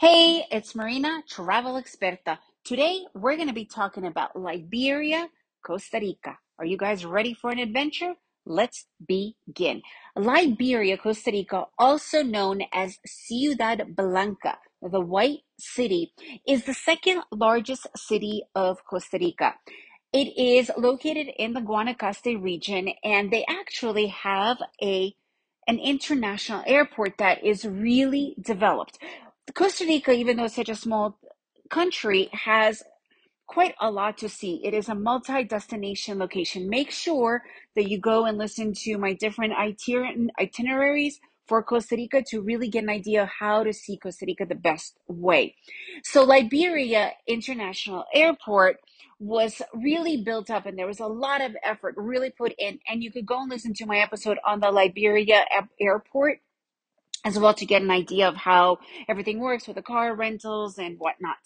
Hey, it's Marina, travel experta. Today we're going to be talking about Liberia, Costa Rica. Are you guys ready for an adventure? Let's begin. Liberia, Costa Rica, also known as Ciudad Blanca, the White City, is the second largest city of Costa Rica. It is located in the Guanacaste region, and they actually have a an international airport that is really developed. Costa Rica, even though it's such a small country, has quite a lot to see. It is a multi destination location. Make sure that you go and listen to my different itineraries for Costa Rica to really get an idea of how to see Costa Rica the best way. So, Liberia International Airport was really built up and there was a lot of effort really put in. And you could go and listen to my episode on the Liberia airport as well to get an idea of how everything works with the car rentals and whatnot.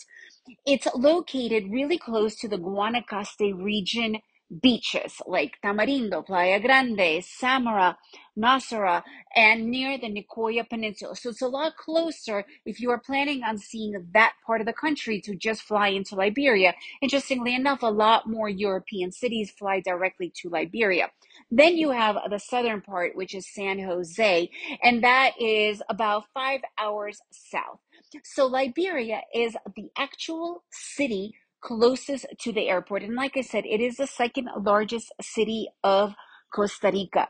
It's located really close to the Guanacaste region beaches like Tamarindo, Playa Grande, Samara, Nosara, and near the Nicoya Peninsula. So it's a lot closer if you are planning on seeing that part of the country to just fly into Liberia. Interestingly enough, a lot more European cities fly directly to Liberia. Then you have the southern part, which is San Jose, and that is about five hours south. So Liberia is the actual city closest to the airport. And like I said, it is the second largest city of Costa Rica.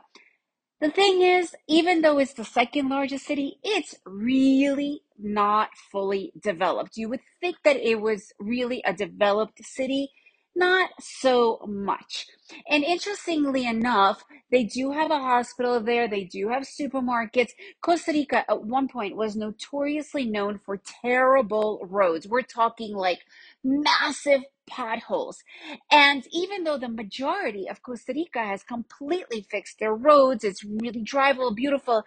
The thing is, even though it's the second largest city, it's really not fully developed. You would think that it was really a developed city not so much. And interestingly enough, they do have a hospital there, they do have supermarkets. Costa Rica at one point was notoriously known for terrible roads. We're talking like massive potholes. And even though the majority of Costa Rica has completely fixed their roads, it's really drivable, beautiful,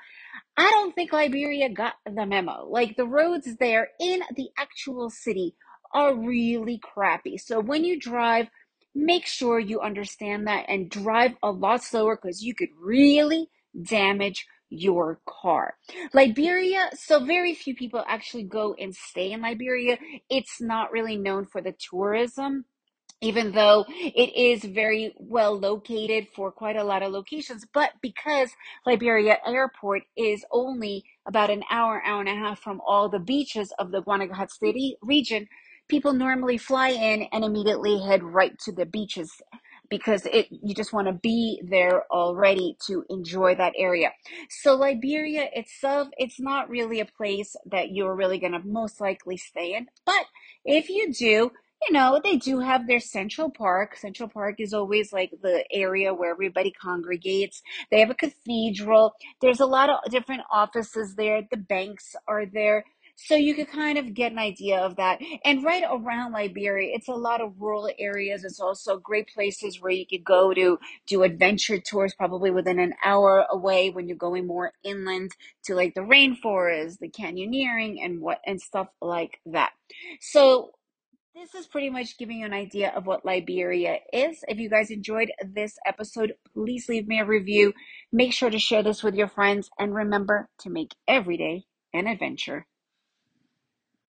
I don't think Liberia got the memo. Like the roads there in the actual city are really crappy. So when you drive, make sure you understand that and drive a lot slower because you could really damage your car. Liberia, so very few people actually go and stay in Liberia. It's not really known for the tourism even though it is very well located for quite a lot of locations. But because Liberia Airport is only about an hour, hour and a half from all the beaches of the Guanacaste region, people normally fly in and immediately head right to the beaches because it you just want to be there already to enjoy that area. So Liberia itself, it's not really a place that you're really going to most likely stay in, but if you do, you know, they do have their Central Park. Central Park is always like the area where everybody congregates. They have a cathedral. There's a lot of different offices there. The banks are there. So you could kind of get an idea of that. And right around Liberia, it's a lot of rural areas. It's also great places where you could go to do adventure tours, probably within an hour away when you're going more inland to like the rainforest, the canyoneering, and what and stuff like that. So this is pretty much giving you an idea of what Liberia is. If you guys enjoyed this episode, please leave me a review. Make sure to share this with your friends and remember to make every day an adventure.